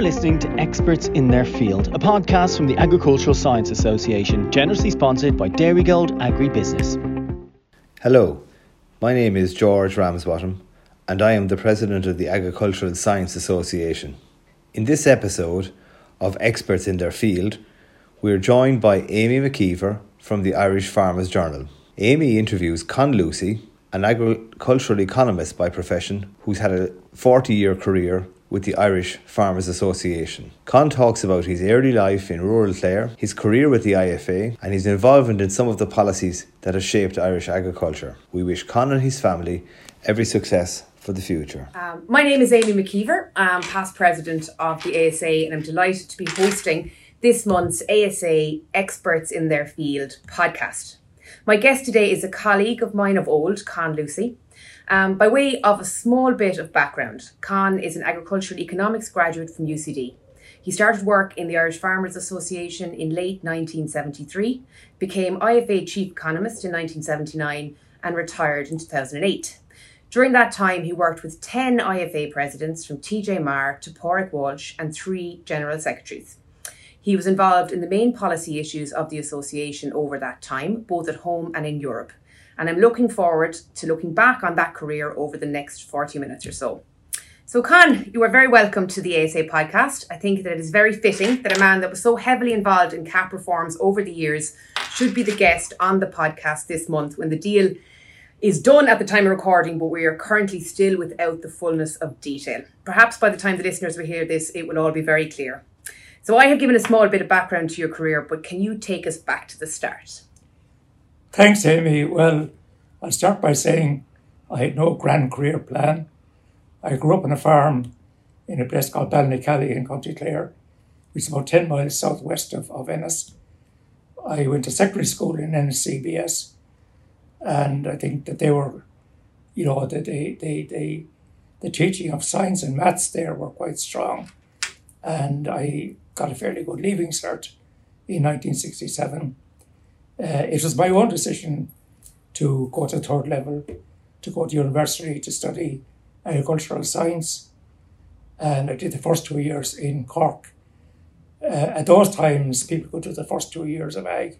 You're listening to Experts in Their Field, a podcast from the Agricultural Science Association, generously sponsored by Dairygold Agribusiness. Hello, my name is George Ramsbottom, and I am the president of the Agricultural Science Association. In this episode of Experts in Their Field, we are joined by Amy McKeever from the Irish Farmers Journal. Amy interviews Con Lucy, an agricultural economist by profession who's had a 40 year career with the Irish Farmers Association. Con talks about his early life in rural Clare, his career with the IFA, and his involvement in some of the policies that have shaped Irish agriculture. We wish Con and his family every success for the future. Um, my name is Amy McKeever, I'm past president of the ASA, and I'm delighted to be hosting this month's ASA Experts in Their Field podcast. My guest today is a colleague of mine of old, Con Lucy. Um, by way of a small bit of background, Con is an agricultural economics graduate from UCD. He started work in the Irish Farmers Association in late 1973, became IFA chief economist in 1979, and retired in 2008. During that time, he worked with 10 IFA presidents from TJ Maher to Pádraig Walsh and three general secretaries. He was involved in the main policy issues of the association over that time, both at home and in Europe and I'm looking forward to looking back on that career over the next 40 minutes or so. So, Con, you are very welcome to the ASA podcast. I think that it is very fitting that a man that was so heavily involved in CAP reforms over the years should be the guest on the podcast this month when the deal is done at the time of recording, but we are currently still without the fullness of detail. Perhaps by the time the listeners will hear this, it will all be very clear. So, I have given a small bit of background to your career, but can you take us back to the start? Thanks, Amy. Well, I'll start by saying I had no grand career plan. I grew up on a farm in a place called Ballynakelly in County Clare, which is about 10 miles southwest of, of Ennis. I went to secondary school in Ennis CBS, and I think that they were, you know, that they, they, they, the teaching of science and maths there were quite strong. And I got a fairly good leaving cert in 1967 uh, it was my own decision to go to third level, to go to university to study agricultural science. And I did the first two years in Cork. Uh, at those times, people could do the first two years of ag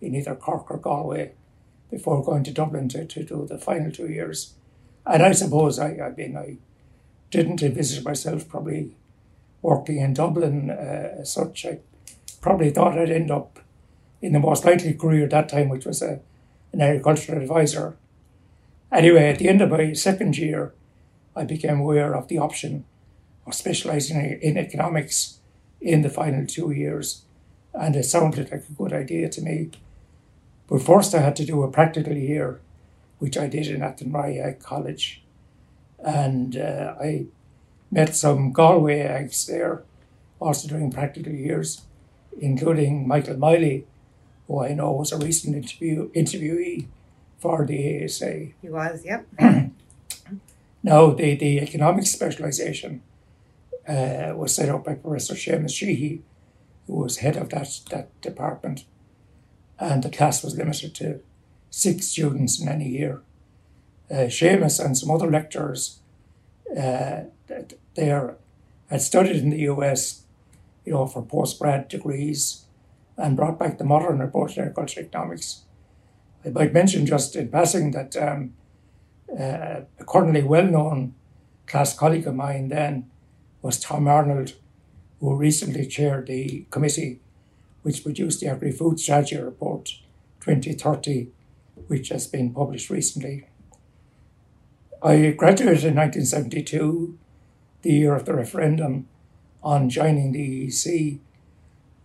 in either Cork or Galway before going to Dublin to, to do the final two years. And I suppose I, I mean, I didn't envisage myself probably working in Dublin uh, as such. I probably thought I'd end up in the most likely career at that time, which was a, an agricultural advisor. Anyway, at the end of my second year, I became aware of the option of specialising in economics in the final two years, and it sounded like a good idea to me. But first, I had to do a practical year, which I did in Athenry College, and uh, I met some Galway ags there, also doing practical years, including Michael Miley, who I know was a recent interview interviewee for the ASA. He was, yep. now, the, the economic specialisation uh, was set up by Professor Seamus Sheehy, who was head of that, that department, and the class was limited to six students in any year. Uh, Seamus and some other lecturers uh, there had studied in the US, you know, for postgrad degrees and brought back the modern approach to agricultural economics. I might mention just in passing that um, uh, a currently well known class colleague of mine then was Tom Arnold, who recently chaired the committee which produced the Agri Food Strategy Report 2030, which has been published recently. I graduated in 1972, the year of the referendum on joining the EEC,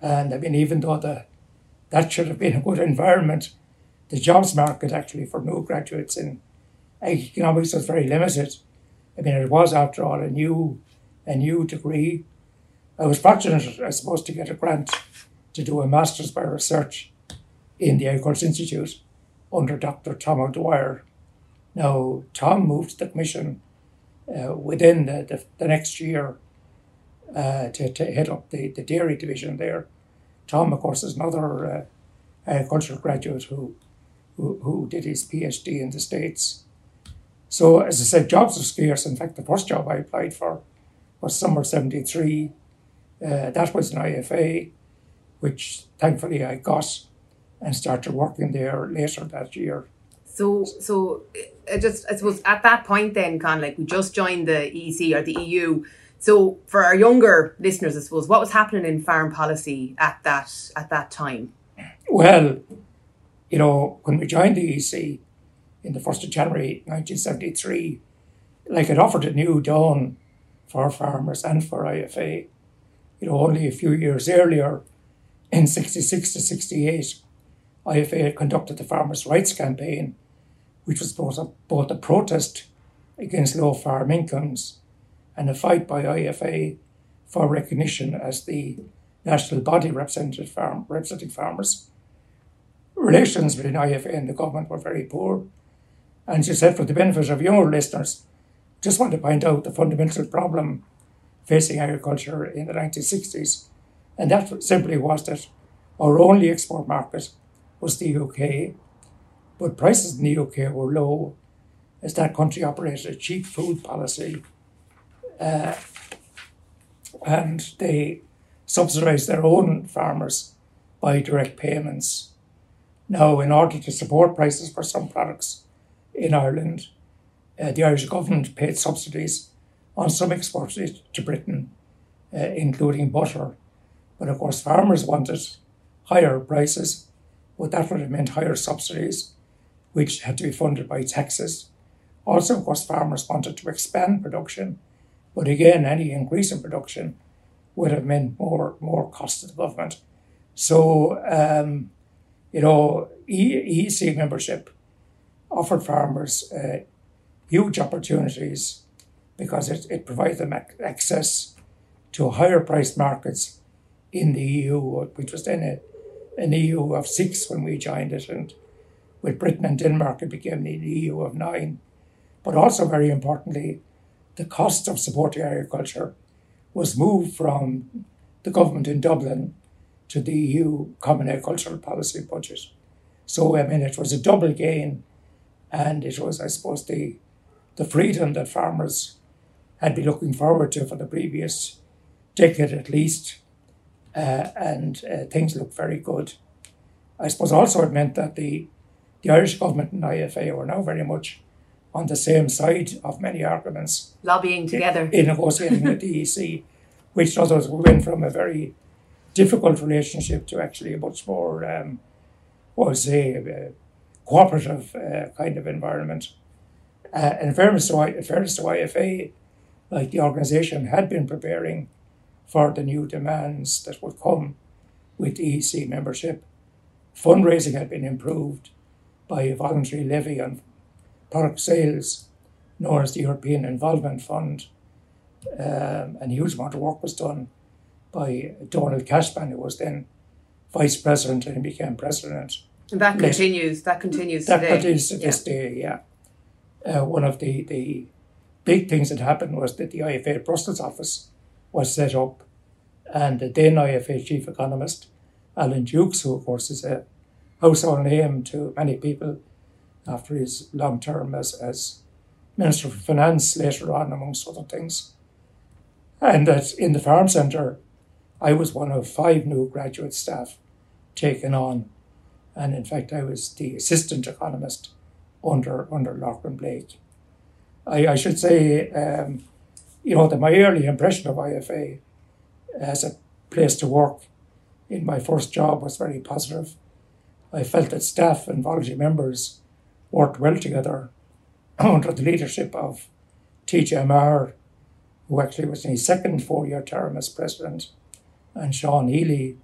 and I mean, even though the that should have been a good environment, the jobs market actually for new graduates in economics was very limited. I mean, it was after all a new a new degree. I was fortunate, I suppose, to get a grant to do a master's by research in the Agriculture Institute under Dr. Tom O'Dwyer. Now, Tom moved to the commission uh, within the, the, the next year uh, to, to head up the, the dairy division there. Tom, of course, is another uh, agricultural graduate who, who, who did his PhD in the States. So, as I said, jobs are scarce. In fact, the first job I applied for was summer 73. Uh, that was an IFA, which thankfully I got and started working there later that year. So, so I just I suppose at that point, then, of like we just joined the EC or the EU. So, for our younger listeners, I suppose, what was happening in foreign policy at that at that time? Well, you know, when we joined the EEC in the first of January, nineteen seventy three, like it offered a new dawn for farmers and for IFA. You know, only a few years earlier, in sixty six to sixty eight, IFA had conducted the Farmers' Rights Campaign, which was both a, both a protest against low farm incomes and a fight by IFA for recognition as the national body farm, representing farmers. Relations between IFA and the government were very poor. And she said, for the benefit of younger listeners, just want to point out the fundamental problem facing agriculture in the 1960s. And that simply was that our only export market was the UK, but prices in the UK were low as that country operated a cheap food policy uh, and they subsidise their own farmers by direct payments. Now, in order to support prices for some products in Ireland, uh, the Irish government paid subsidies on some exports to Britain, uh, including butter. But of course, farmers wanted higher prices but that would have meant higher subsidies, which had to be funded by taxes. Also, of course, farmers wanted to expand production, but again, any increase in production would have meant more more cost to the government. So, um, you know, EEC membership offered farmers uh, huge opportunities because it, it provided them access to higher priced markets in the EU, which was then a an EU of six when we joined it, and with Britain and Denmark, it became the EU of nine. But also, very importantly, the cost of supporting agriculture was moved from the government in Dublin to the EU Common Agricultural Policy budget. So, I mean, it was a double gain, and it was, I suppose, the, the freedom that farmers had been looking forward to for the previous decade at least uh, and uh, things look very good. I suppose also it meant that the, the Irish government and IFA were now very much on the same side of many arguments. Lobbying together. In, in negotiating with the EC, which does us went from a very difficult relationship to actually a much more, um, what would say, a cooperative uh, kind of environment. Uh, in fairness to, in fairness to IFA, like the organisation had been preparing for the new demands that would come with EEC membership. Fundraising had been improved by a voluntary levy on product sales known as the European Involvement Fund. Um, and a huge amount of work was done by Donal Cashman, who was then vice president and became president. And that continues. That continues that today. continues to this yeah. day. Yeah. Uh, one of the the big things that happened was that the IFA Brussels office was set up, and the then IFA chief economist, Alan Dukes, who of course is a household name to many people after his long term as, as Minister for Finance later on, amongst other things. And that in the Farm Centre, I was one of five new graduate staff taken on. And in fact, I was the assistant economist under, under Lachlan Blake. I, I should say um, you know, that my early impression of IFA as a place to work in my first job was very positive. I felt that staff and voluntary members worked well together under the leadership of TJ Maher, who actually was in his second four year term as president, and Sean Healy,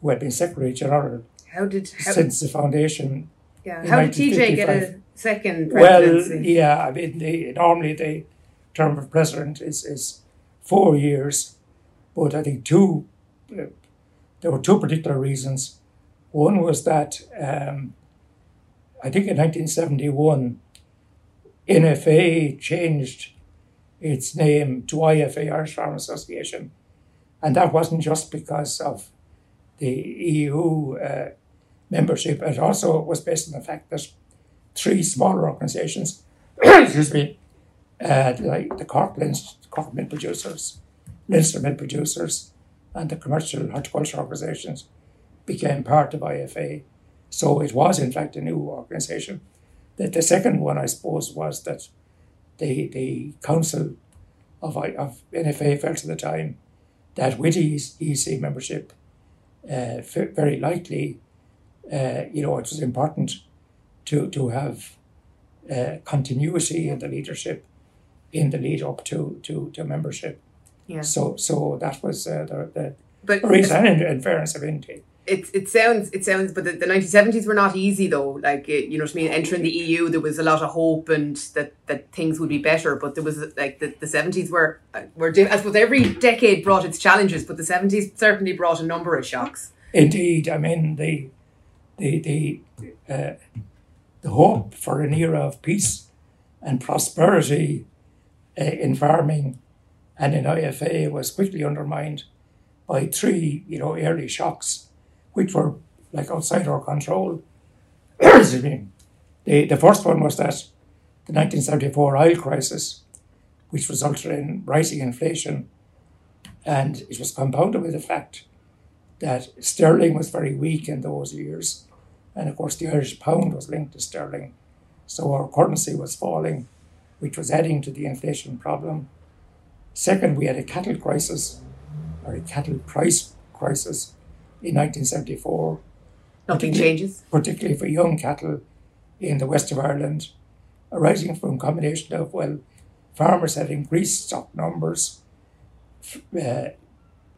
who had been Secretary General how did, how, since the foundation. Yeah, how did TJ get a second presidency? Well, yeah, I mean, they, normally the term of president is, is four years. But I think two, uh, there were two particular reasons. One was that um, I think in 1971, NFA changed its name to IFA, Irish Farm Association. And that wasn't just because of the EU uh, membership, it also was based on the fact that three smaller organisations, excuse me, uh, like the Cork, Leinster, Cork milk producers, Leinster milk producers, and the commercial horticulture organisations became part of IFA. So it was, in fact, a new organisation. The, the second one, I suppose, was that the, the council of, of NFA felt at the time that with EC membership, uh, very likely, uh, you know, it was important to, to have uh, continuity in the leadership in the lead up to, to, to membership. Yeah. So so that was uh, the, the But reason, in, in fairness of Indy. It, it sounds it sounds but the, the 1970s were not easy though. Like you know what i mean? Entering the eu there was a lot of hope and that that things would be better but there was like the, the 70s were were i suppose every decade brought its challenges but the 70s certainly brought a number of shocks. Indeed, I mean the the the uh, the hope for an era of peace and prosperity uh, in farming and in IFA was quickly undermined by three, you know, early shocks, which were like outside our control. The the first one was that the 1974 oil crisis, which resulted in rising inflation, and it was compounded with the fact that sterling was very weak in those years. And of course, the Irish pound was linked to sterling. So our currency was falling, which was adding to the inflation problem. Second, we had a cattle crisis, or a cattle price crisis in 1974, nothing changes particularly for young cattle in the west of Ireland, arising from a combination of, well, farmers had increased stock numbers, uh,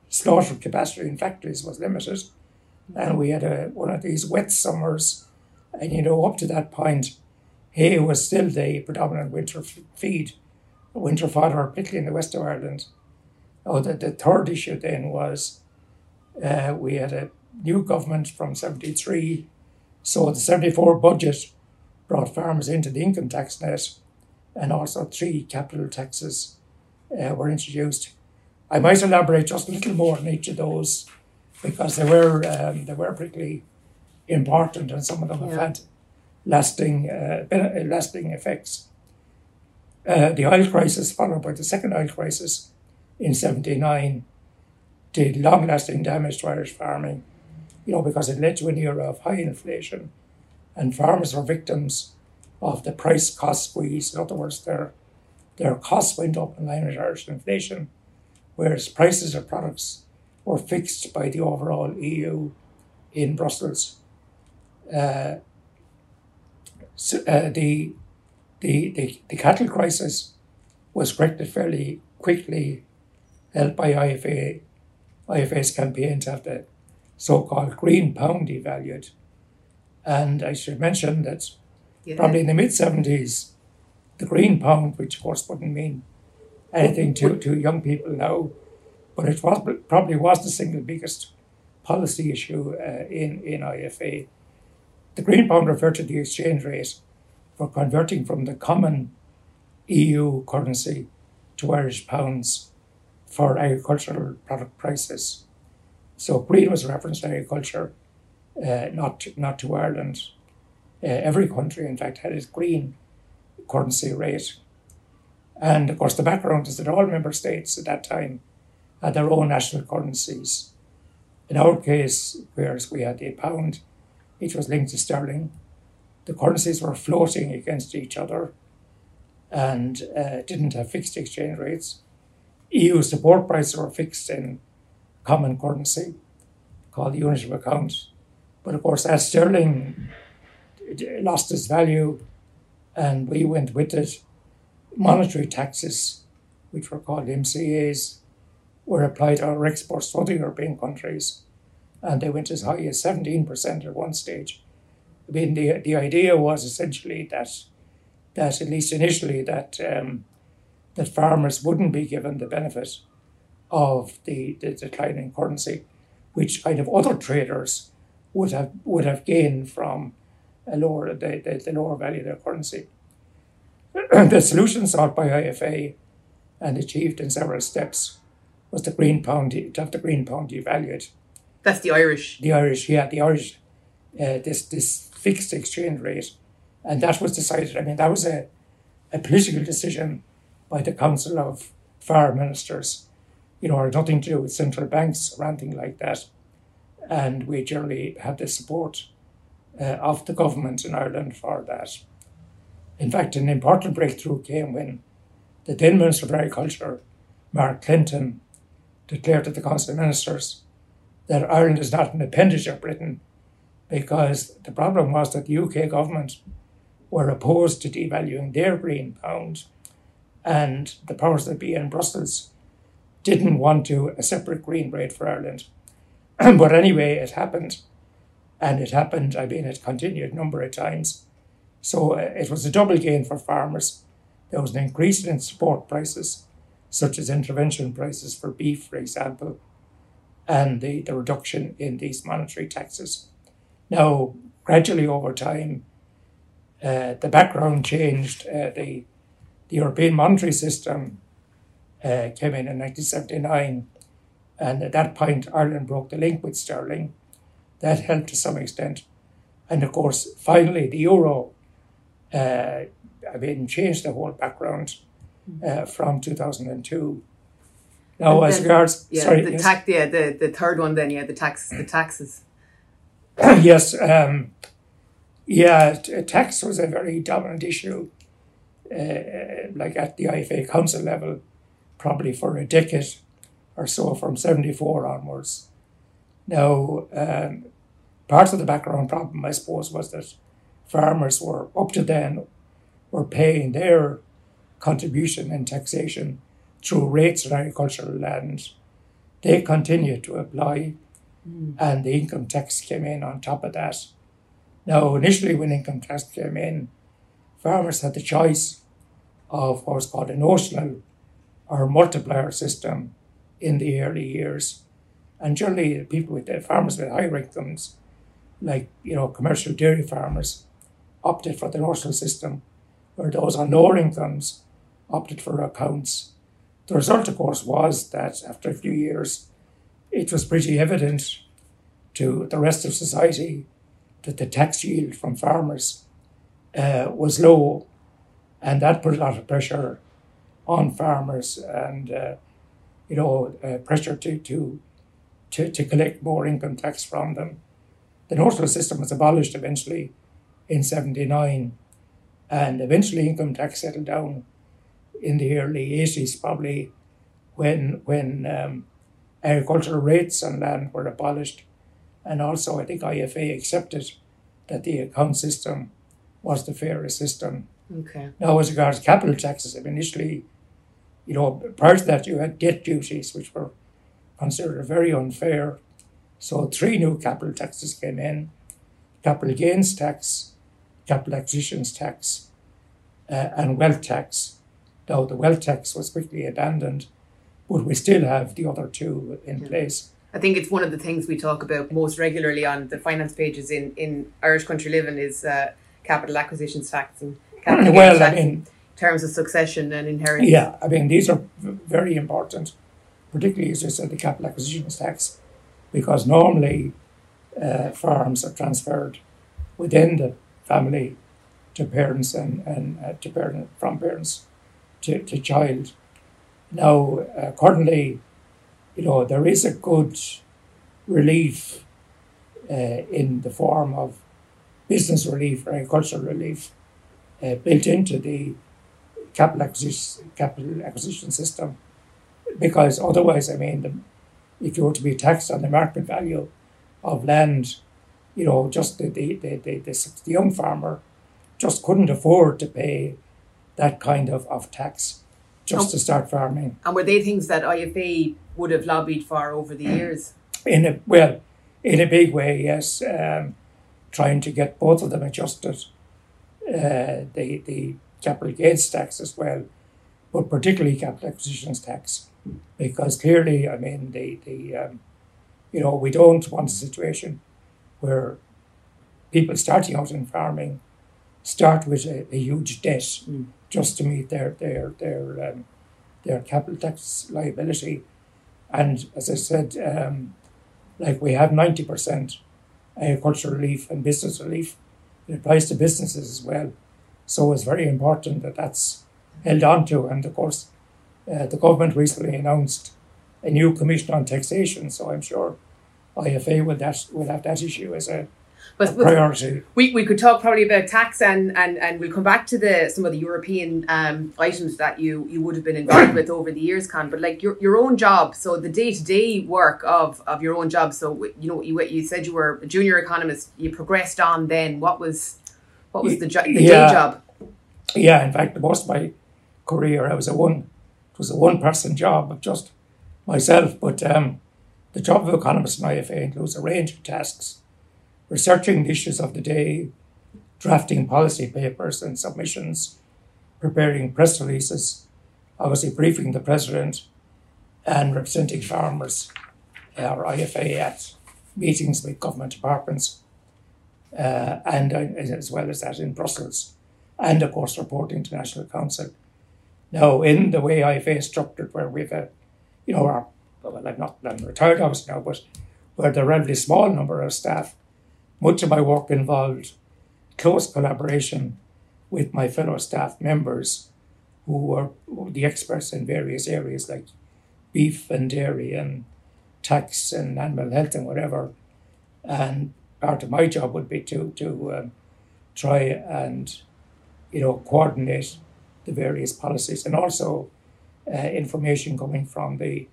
slaughter capacity in factories was limited, and we had a, one of these wet summers. And you know, up to that point, hay was still the predominant winter f- feed, winter fodder, particularly in the west of Ireland. Oh, the, the third issue then was uh, we had a new government from 73, so the 74 budget brought farmers into the income tax net, and also three capital taxes uh, were introduced. I might elaborate just a little more on each of those because they were um, they were particularly important, and some of them have had lasting uh, lasting effects. Uh, the oil crisis, followed by the second oil crisis in '79, did long-lasting damage to Irish farming. You know, because it led to an era of high inflation, and farmers were victims of the price cost squeeze. In other words, their their costs went up in line with Irish inflation, whereas prices of products were fixed by the overall EU in Brussels. Uh, so, uh, the, the, the, the cattle crisis was corrected fairly quickly, helped by IFA, IFA's campaign to have the so called green pound devalued. And I should mention that yeah. probably in the mid 70s, the green pound, which of course wouldn't mean anything to, to young people now, but it was probably was the single biggest policy issue uh, in, in IFA. The green pound referred to the exchange rate for converting from the common EU currency to Irish pounds for agricultural product prices. So green was a reference to agriculture, uh, not, not to Ireland. Uh, every country, in fact, had its green currency rate. And of course, the background is that all member states at that time had their own national currencies. In our case, whereas we had the pound, it was linked to sterling. The currencies were floating against each other and uh, didn't have fixed exchange rates. EU support prices were fixed in common currency called the unit of account. But of course, as sterling lost its value and we went with it, monetary taxes, which were called MCAs, were applied to our exports to other European countries, and they went as high as 17% at one stage. I mean, the, the idea was essentially that, that at least initially, that, um, that farmers wouldn't be given the benefit of the, the declining currency, which kind of other traders would have would have gained from a lower the, the, the lower value of their currency. the solution sought by IFA and achieved in several steps was the green pound to have the green pound devalued. that's the irish The Irish, yeah, the Irish, uh, this this fixed exchange rate, and that was decided. I mean, that was a, a political decision by the Council of Foreign Ministers. you know, or nothing to do with central banks or anything like that. And we generally had the support uh, of the government in Ireland for that. In fact, an important breakthrough came when the then Minister of Agriculture, Mark Clinton, declared to the Council of Ministers that Ireland is not an appendage of Britain because the problem was that the UK government were opposed to devaluing their green pound and the powers that be in Brussels didn't want to a separate green rate for Ireland. but anyway, it happened. And it happened, I mean, it continued a number of times. So uh, it was a double gain for farmers. There was an increase in support prices, such as intervention prices for beef, for example, and the, the reduction in these monetary taxes. Now, gradually over time, uh, the background changed. Uh, the, the European monetary system uh, came in in 1979, and at that point, Ireland broke the link with sterling. That helped to some extent. And of course, finally, the euro, uh, I mean, changed the whole background uh, from 2002. Now, And as regards, Yeah, sorry, the yes. tax. Yeah, the, the third one. Then yeah, the tax. The taxes. yes, um, yeah, t- tax was a very dominant issue, uh, like at the IFA council level, probably for a decade or so from 74 onwards. Now, um, part of the background problem, I suppose, was that farmers were up to then were paying their contribution and taxation through rates on agricultural land. They continued to apply and the income tax came in on top of that. Now, initially, when income tax came in, farmers had the choice of what was called a notional or multiplier system in the early years. And generally, people with the farmers with higher incomes, like you know commercial dairy farmers, opted for the notional system, where those on lower incomes opted for accounts. The result, of course, was that after a few years, it was pretty evident to the rest of society that the tax yield from farmers uh, was low, and that put a lot of pressure on farmers and uh, you know uh, pressure to, to to to collect more income tax from them. The notional system was abolished eventually in '79, and eventually income tax settled down in the early '80s, probably when when um, agricultural rates on land were abolished, and also I think IFA accepted that the account system was the fairest system. Okay. Now, as regards capital taxes, I mean, initially, you know, prior to that, you had debt duties, which were considered very unfair. So, three new capital taxes came in capital gains tax, capital acquisitions tax, uh, and wealth tax. Now, the wealth tax was quickly abandoned, but we still have the other two in place. I think it's one of the things we talk about most regularly on the finance pages in, in Irish Country Living is uh, capital acquisitions tax and Well, I mean- in terms of succession and inheritance. Yeah, I mean, these are very important, particularly as you said, the capital acquisitions tax, because normally uh, farms are transferred within the family to parents and, and uh, to parent, from parents to, to child. Now, currently, you know, there is a good relief uh, in the form of business relief or agricultural relief uh, built into the capital acquisition, capital acquisition system because otherwise, I mean, the, if you were to be taxed on the market value of land, you know, just the, the, the, the, the, the young farmer just couldn't afford to pay that kind of, of tax just Oh. to start farming. And were they things that IFA would have lobbied for over the years? In a well, in a big way, yes. Um, trying to get both of them adjusted, uh, the the capital gains tax as well, but particularly capital acquisitions tax, because clearly, I mean, the the um, you know we don't want a situation where people starting out in farming start with a, a huge debt just to meet their their their um, their capital tax liability, and as I said, um, like we have ninety percent agricultural relief and business relief. It applies to businesses as well, so it's very important that that's held on to. And of course, uh, the government recently announced a new commission on taxation. So I'm sure IFA will that will have that issue as a, But, priority. we, we could talk probably about tax and, and, and we'll come back to the some of the European um, items that you, you would have been involved with over the years, Con. But like your, your own job, so the day to day work of, of your own job. So you know you you said you were a junior economist. You progressed on. Then what was what was the jo- the Yeah. day job? Yeah, in fact, most of my career I was a one it was a one person job of just myself. But um, the job of economist in IFA includes a range of tasks: researching the issues of the day, drafting policy papers and submissions, preparing press releases, obviously briefing the president, and representing farmers or IFA at meetings with government departments, uh, and uh, as well as that in Brussels and of course reporting to National Council. Now, in the way IFA is structured, where we've a, you know, our, well, I'm not I'm retired obviously now, but where the relatively small number of staff, much of my work involved close collaboration with my fellow staff members who were the experts in various areas like beef and dairy and tax and animal health and whatever. And part of my job would be to, to um, try and you know, coordinate the various policies and also uh, information coming from the,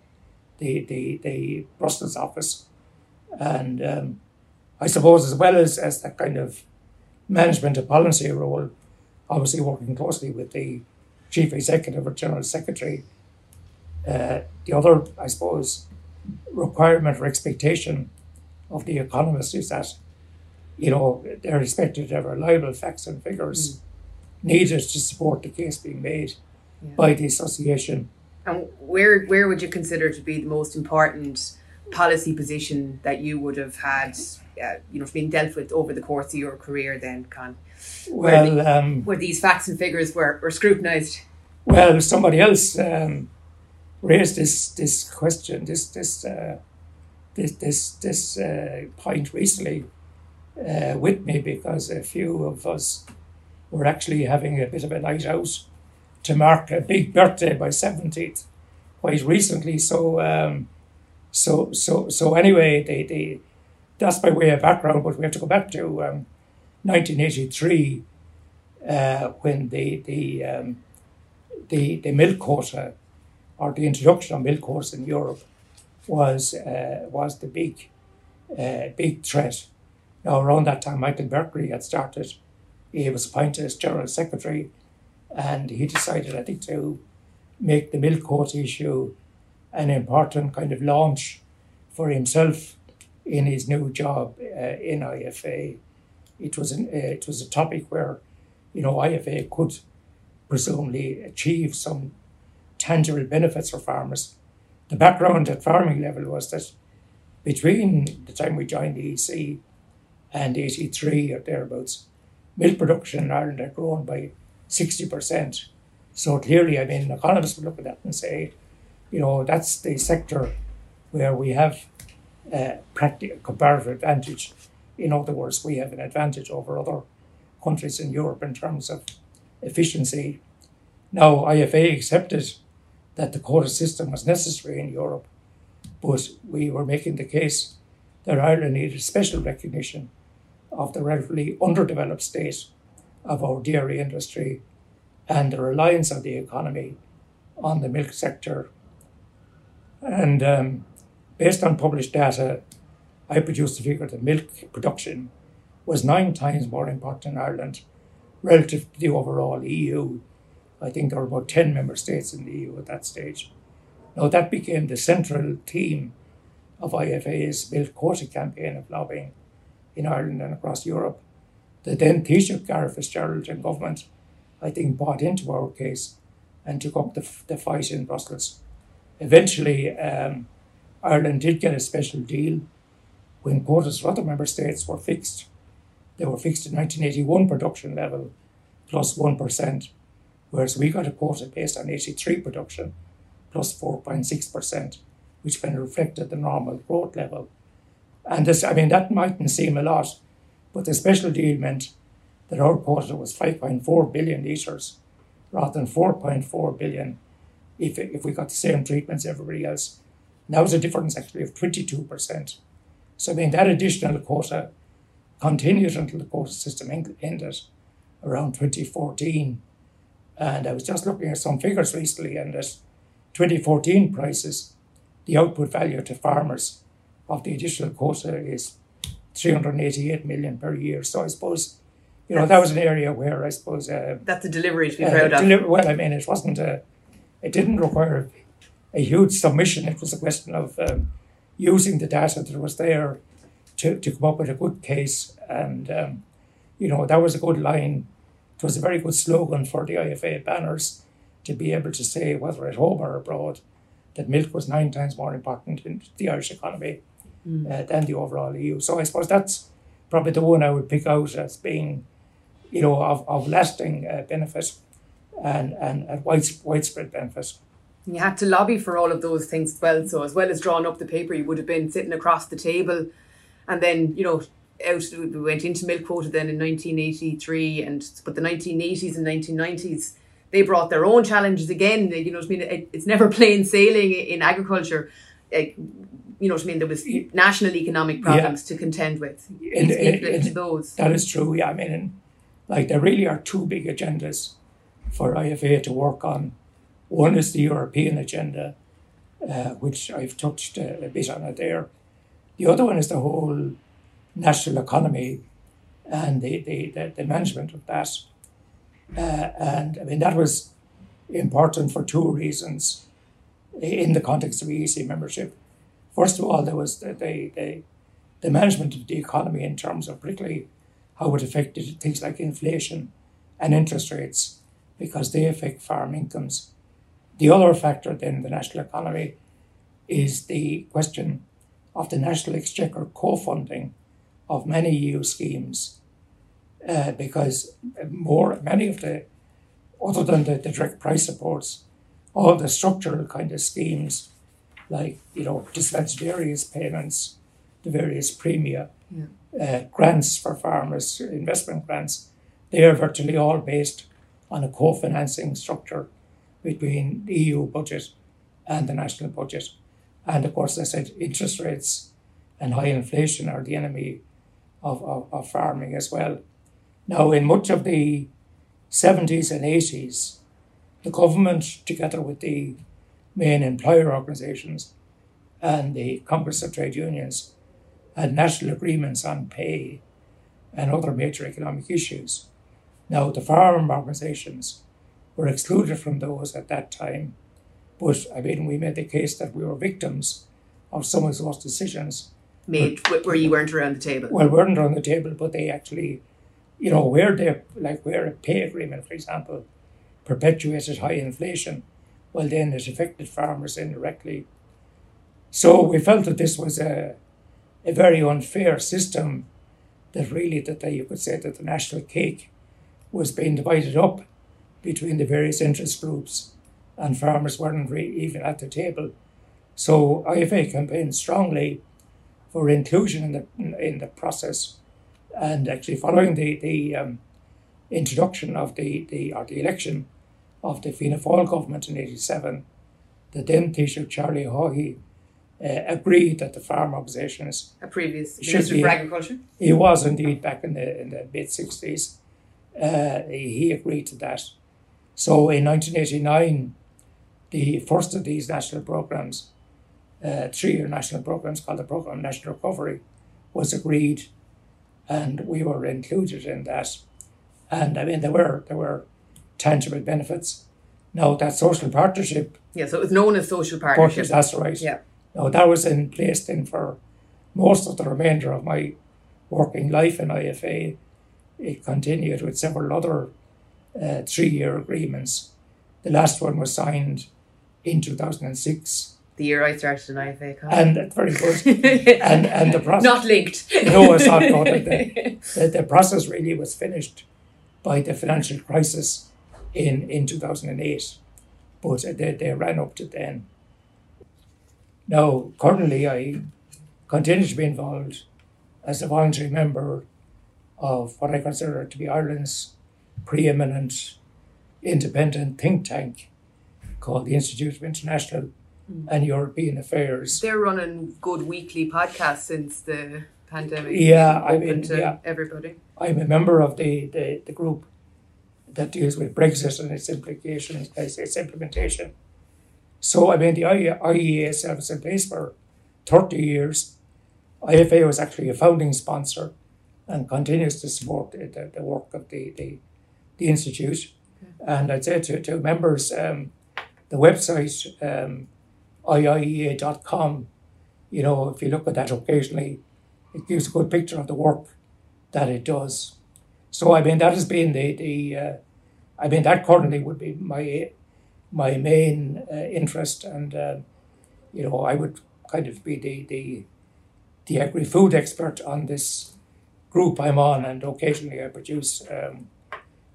the, the, the Brussels office. And um, I suppose, as well as, as that kind of management and policy role, obviously working closely with the chief executive or general secretary. Uh, the other, I suppose, requirement or expectation of the economist is that, you know, they're expected to have reliable facts and figures. Mm needed to support the case being made yeah. by the association. And where where would you consider to be the most important policy position that you would have had, uh, you know, being dealt with over the course of your career? Then, Con, where, well, the, um, where these facts and figures were, were scrutinised. Well, somebody else um, raised this this question, this this uh, this this this uh, point recently uh, with me because a few of us we're actually having a bit of a night out to mark a big birthday by 70th quite recently. So, um, so, so, so anyway, they, they, that's by way of background, but we have to go back to um, 1983 uh, when the, the, um, the, the milk quota or the introduction of milk quotas in Europe was, uh, was the big, uh, big threat. Now, around that time, Michael Berkery had started he was appointed as General Secretary and he decided, I think, to make the milk quota issue an important kind of launch for himself in his new job uh, in IFA. It was, an, uh, it was a topic where, you know, IFA could presumably achieve some tangible benefits for farmers. The background at farming level was that between the time we joined the EC and 83 or thereabouts, milk production in Ireland had grown by 60%. So clearly, I mean, economists would look at that and say, you know, that's the sector where we have a practical comparative advantage. In other words, we have an advantage over other countries in Europe in terms of efficiency. Now, IFA accepted that the quota system was necessary in Europe, but we were making the case that Ireland needed special recognition of the relatively underdeveloped state of our dairy industry and the reliance of the economy on the milk sector. And um, based on published data, I produced the figure that milk production was nine times more important in Ireland relative to the overall EU. I think there were about 10 member states in the EU at that stage. Now, that became the central theme of IFA's milk quota campaign of lobbying in Ireland and across Europe. The then Taoiseach Garret FitzGerald and government, I think, bought into our case and took up the, the fight in Brussels. Eventually, um, Ireland did get a special deal when quotas for other member states were fixed. They were fixed at 1981 production level plus 1, whereas we got a quota based on 83 production plus 4.6%, which then reflected the normal growth level and this, I mean, that mightn't seem a lot, but the special deal meant that our quota was 5.4 billion litres rather than 4.4 billion if, if we got the same treatments everybody else. That was a difference actually of 22%. So, I mean, that additional quota continued until the quota system ended around 2014. And I was just looking at some figures recently, and at 2014 prices, the output value to farmers of the additional quota is 388 million per year. So I suppose, you know, that was an area where I suppose. Uh, That's a delivery to be uh, proud of. Deli- well, I mean, it wasn't a, it didn't require a huge submission. It was a question of um, using the data that was there to, to come up with a good case. And, um, you know, that was a good line it was a very good slogan for the IFA banners to be able to say, whether at home or abroad, that milk was nine times more important in the Irish economy mm. uh, than the overall EU. So I suppose that's probably the one I would pick out as being, you know, of, of lasting uh, benefit and, and, and widespread benefit. You had to lobby for all of those things as well. So as well as drawing up the paper, you would have been sitting across the table. And then, you know, out we went into milk quota then in 1983 and but the 1980s and 1990s they brought their own challenges again. You know what I mean? It, it's never plain sailing in agriculture. Like, you know what I mean? There was national economic problems yeah. to contend with. And, and, and those. that is true yeah. I mean like there really are two big agendas for IFA to work on one is the European agenda uh, which I've touched a, a bit on it there the other one is the whole national economy and the, the, the, the management of that. Uh, and I mean, that was important for two reasons in the context of EEC membership. First of all, there was the, the, the, the management of the economy in terms of particularly how it affected things like inflation and interest rates, because they affect farm incomes. The other factor then in the national economy is the question of the national exchequer co-funding of many EU schemes uh, because more many of the other than the, the direct price supports, all the structural kind of schemes like you know disadvantaged payments, the various premia, yeah. uh, grants for farmers, investment grants, they are virtually all based on a co-financing structure between the EU budget and the national budget. And of course, I said interest rates and high inflation are the enemy of, of, of farming as well. Now, in much of the 70s and 80s, the government, together with the main employer organisations and the Congress of Trade Unions, had national agreements on pay and other major economic issues. Now, the farm organisations were excluded from those at that time, but I mean, we made the case that we were victims of some of those decisions made but, where you weren't around the table? Well, weren't around the table, but they actually, you know, where they like where a pay agreement, for example, perpetuated high inflation, well, then it affected farmers indirectly. So we felt that this was a a very unfair system. That really, that they, you could say that the national cake was being divided up between the various interest groups, and farmers weren't re- even at the table. So IFA campaigned strongly for inclusion in the in the process, and actually following the the um, introduction of the the or the election of the Fianna Fáil government in '87, the then Taoiseach Charlie Haughey uh, agreed that the farm organisations a previous Minister be, for Agriculture. He was indeed back in the in the mid sixties. Uh, he agreed to that. So in 1989, the first of these national programs uh, three-year national programs called the Programme National Recovery was agreed, and we were included in that. And I mean, there were there were tangible benefits. Now that social partnership. Yeah, so it was known as social partnership. That's right. Yeah. Now that was in place then for most of the remainder of my working life in IFA. It continued with several other uh, three-year agreements. The last one was signed in two thousand and six the year I started an IFA college. And very good. and and the process not linked. no, it's not. No, the, the, the process really was finished by the financial crisis in in two thousand and eight, but they they ran up to then. Now, currently, I continue to be involved as a voluntary member of what I consider to be Ireland's preeminent independent think tank called the Institute of International hmm. and European affairs. They're running good weekly podcasts since the pandemic. Yeah, I mean, to yeah. everybody. I'm a member of the, the, the group that deals with Brexit and its implications, its, its implementation. So, I mean, the IEA was in place for 30 years. IFA was actually a founding sponsor and continues to support the, the, the work of the, the, the Institute. And I'd say to, to members, um, the website, um, iiea.com, you know, if you look at that occasionally, it gives a good picture of the work that it does. So I mean that has been the the uh, I mean that currently would be my my main uh, interest, and uh, you know I would kind of be the the the agri food expert on this group I'm on, and occasionally I produce um,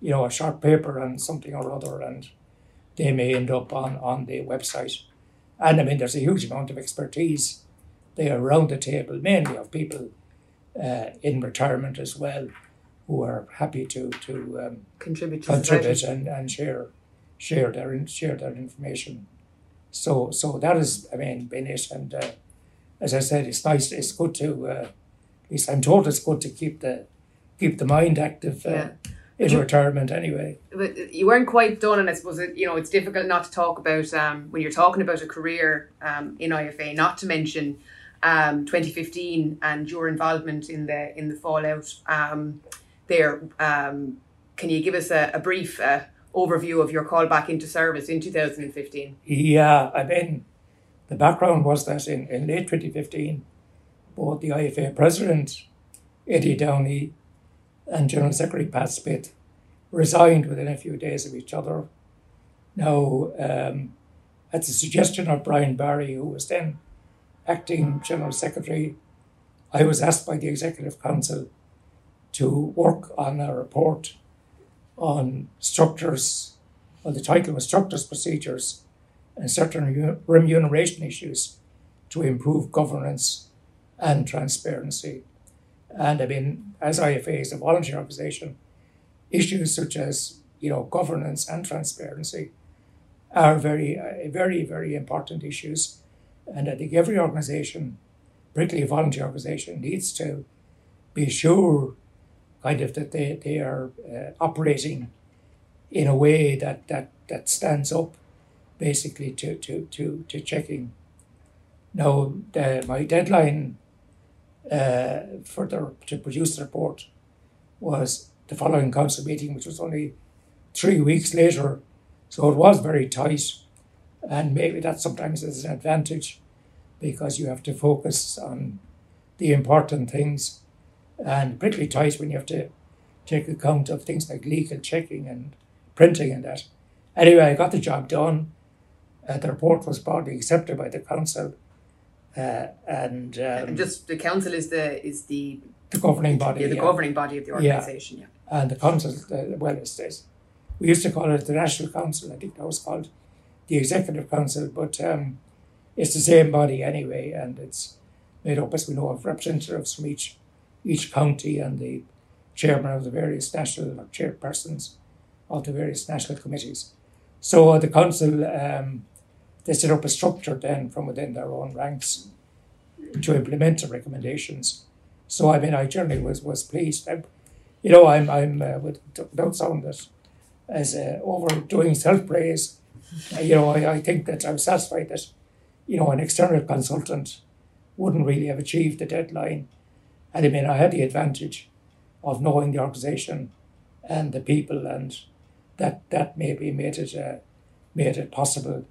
you know a short paper and something or other, and they may end up on on the website. And I mean there's a huge amount of expertise there around the table, mainly of people uh, in retirement as well, who are happy to to um, Contribute to contribute and, and share share their share their information. So so that is I mean been it, and uh, as I said, it's nice. It's good to uh, at least I'm told it's good to keep the keep the mind active uh, Yeah. In you- retirement anyway. But you weren't quite done, and I suppose it, you know it's difficult not to talk about um, when you're talking about a career um, in IFA, not to mention um, 2015 and your involvement in the in the fallout um, there. Um, can you give us a, a brief uh, overview of your call back into service in 2015? Yeah, I mean, the background was that in, in late 2015, both the IFA president, Eddie Downey, and General Secretary Pat Smith resigned within a few days of each other. Now, um, at the suggestion of Brian Barry, who was then acting General Secretary, I was asked by the Executive Council to work on a report on structures, well, the title was Structures, Procedures, and certain remuneration issues to improve governance and transparency. And I mean, as IFA is a voluntary organisation, issues such as you know governance and transparency are very, uh, very, very important issues. And I think every organisation, particularly a voluntary organisation, needs to be sure, kind of, that they they are uh, operating in a way that that that stands up basically to to to, to checking. Now, the, my deadline uh, for to produce the report was the following council meeting, which was only three weeks later, so it was very tight, and maybe that sometimes is an advantage because you have to focus on the important things, and particularly tight when you have to take account of things like legal checking and printing and that. Anyway, I got the job done. Uh, the report was broadly accepted by the council, uh, and, um, and just the council is the is the the governing body. yeah, the yeah. governing body of the organisation. Yeah. and the council, uh, well, it's this. We used to call it the National Council. I think that was called the Executive Council, but um, it's the same body anyway, and it's made up, as we know, of representatives from each each county and the chairman of the various national or chairpersons of the various national committees. So the council um, they set up a structure then from within their own ranks to implement the recommendations. So I mean, I generally was was pleased. I, you know, I'm I'm uh, with, without sounding that as uh, overdoing self praise. you know, I, I think that I'm satisfied that you know an external consultant wouldn't really have achieved the deadline, and I mean I had the advantage of knowing the organisation and the people, and that that maybe made it uh, made it possible.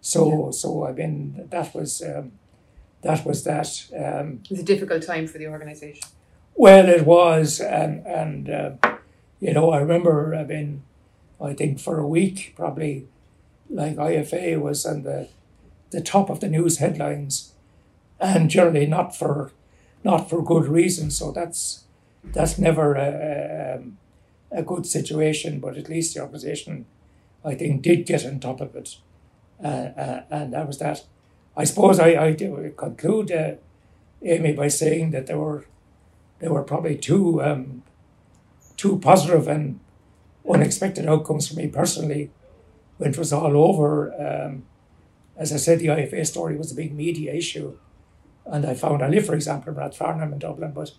So so I mean that was um, that was that. Um, It was a difficult time for the organisation. well, it was, and and uh, you know, I remember. I mean, I think for a week, probably, like IFA was on the the top of the news headlines, and generally not for not for good reason. So that's that's never a, a, um, a good situation. But at least the organisation, I think, did get on top of it, uh, uh, and that was that. I suppose I I conclude, uh, Amy, by saying that there were there were probably two um, two positive and unexpected outcomes for me personally when it was all over. Um, as I said, the IFA story was a big media issue. And I found, I live, for example, in Rathfarnham in Dublin, but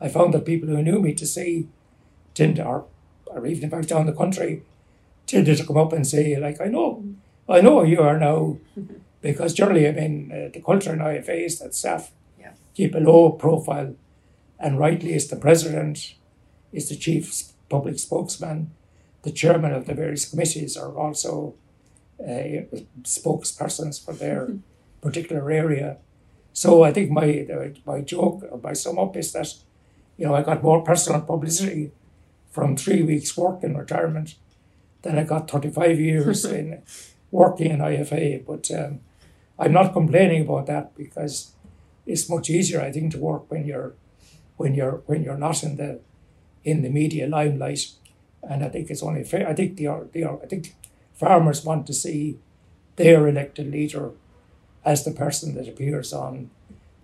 I found that people who knew me to see tend or, or even if I was down the country, tended to come up and say, like, I know, I know you are now. Because generally, I mean, uh, the culture in IFA is that staff Yeah. keep a low profile, and rightly, it's the president, is the chief public spokesman, the chairman of the various committees are also uh, spokespersons for their particular area. So I think my my joke or my sum up is that you know I got more personal publicity from three weeks work in retirement than I got thirty five years in working in IFA. But um, I'm not complaining about that because it's much easier I think to work when you're when you're when you're not in the in the media limelight. And I think it's only fair. I think they are they are. I think farmers want to see their elected leader as the person that appears on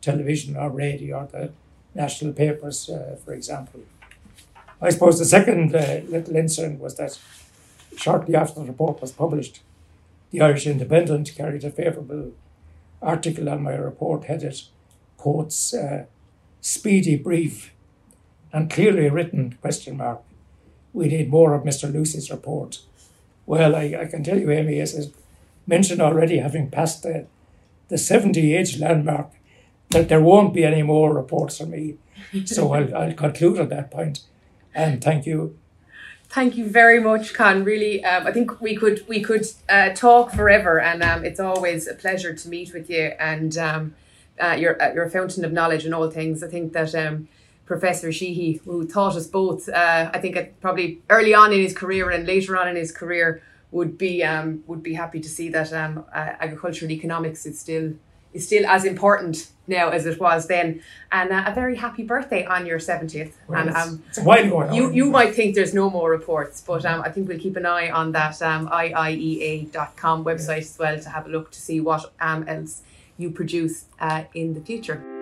television or radio or the national papers, uh, for example. I suppose the second uh, little incident was that shortly after the report was published, the Irish Independent carried a favourable article on my report headed, quotes, uh, speedy brief and clearly written question mark. We need more of Mr. Lucey's report. Well, I, I can tell you, Amy, as mentioned already, having passed the, the 70 age landmark, that there won't be any more reports from me. So I'll, I'll conclude at that point. And thank you. Thank you very much, Con. Really, um, I think we could we could uh, talk forever, and um, it's always a pleasure to meet with you. And um, uh, you're uh, you're a fountain of knowledge in all things. I think that um, Professor Sheehy, who taught us both, uh, I think it probably early on in his career and later on in his career, would be um, would be happy to see that um, uh, agriculture and economics is still is still as important now as it was then. And uh, a very happy birthday on your seventieth. Well, and um, it's a while now. you you might think there's no more reports, but um, I think we'll keep an eye on that um, iiea.com website as well to have a look to see what um, else you produce uh, in the future.